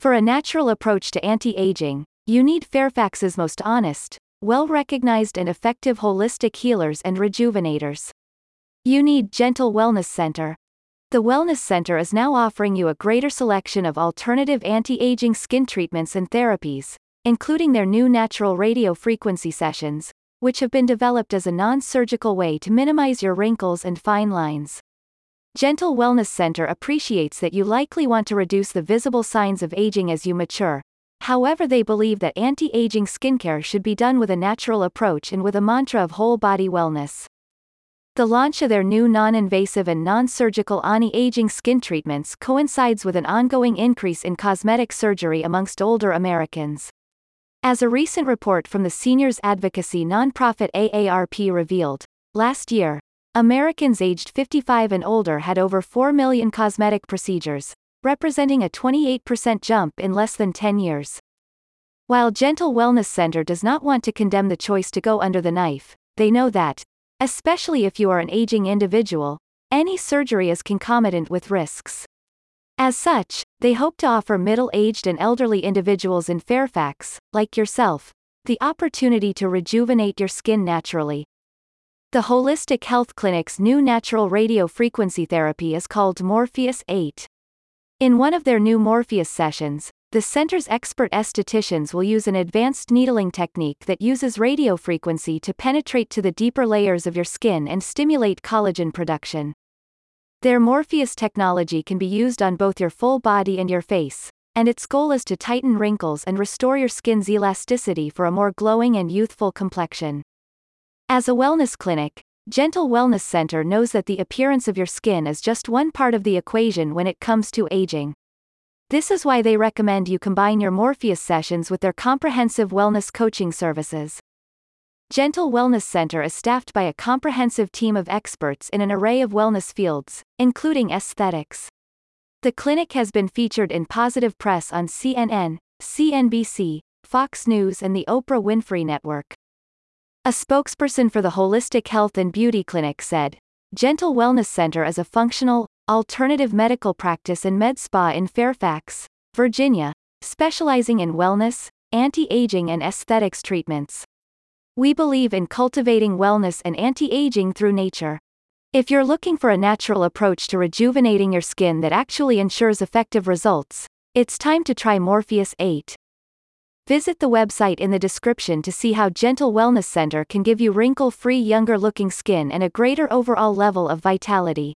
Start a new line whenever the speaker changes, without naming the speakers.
For a natural approach to anti-aging, you need Fairfax's most honest, well-recognized and effective holistic healers and rejuvenators. You need Gentle Wellness Center. The Wellness Center is now offering you a greater selection of alternative anti-aging skin treatments and therapies, including their new natural radio frequency sessions, which have been developed as a non-surgical way to minimize your wrinkles and fine lines. Gentle Wellness Center appreciates that you likely want to reduce the visible signs of aging as you mature. However, they believe that anti aging skincare should be done with a natural approach and with a mantra of whole body wellness. The launch of their new non invasive and non surgical anti aging skin treatments coincides with an ongoing increase in cosmetic surgery amongst older Americans. As a recent report from the seniors advocacy nonprofit AARP revealed, last year, Americans aged 55 and older had over 4 million cosmetic procedures, representing a 28% jump in less than 10 years. While Gentle Wellness Center does not want to condemn the choice to go under the knife, they know that, especially if you are an aging individual, any surgery is concomitant with risks. As such, they hope to offer middle aged and elderly individuals in Fairfax, like yourself, the opportunity to rejuvenate your skin naturally, the Holistic Health Clinic's new natural radio frequency therapy is called Morpheus 8. In one of their new Morpheus sessions, the center's expert estheticians will use an advanced needling technique that uses radio frequency to penetrate to the deeper layers of your skin and stimulate collagen production. Their Morpheus technology can be used on both your full body and your face, and its goal is to tighten wrinkles and restore your skin's elasticity for a more glowing and youthful complexion. As a wellness clinic, Gentle Wellness Center knows that the appearance of your skin is just one part of the equation when it comes to aging. This is why they recommend you combine your Morpheus sessions with their comprehensive wellness coaching services. Gentle Wellness Center is staffed by a comprehensive team of experts in an array of wellness fields, including aesthetics. The clinic has been featured in positive press on CNN, CNBC, Fox News, and the Oprah Winfrey Network. A spokesperson for the Holistic Health and Beauty Clinic said, Gentle Wellness Center is a functional, alternative medical practice and med spa in Fairfax, Virginia, specializing in wellness, anti-aging and aesthetics treatments. We believe in cultivating wellness and anti-aging through nature. If you're looking for a natural approach to rejuvenating your skin that actually ensures effective results, it's time to try Morpheus 8. Visit the website in the description to see how Gentle Wellness Center can give you wrinkle-free younger-looking skin and a greater overall level of vitality.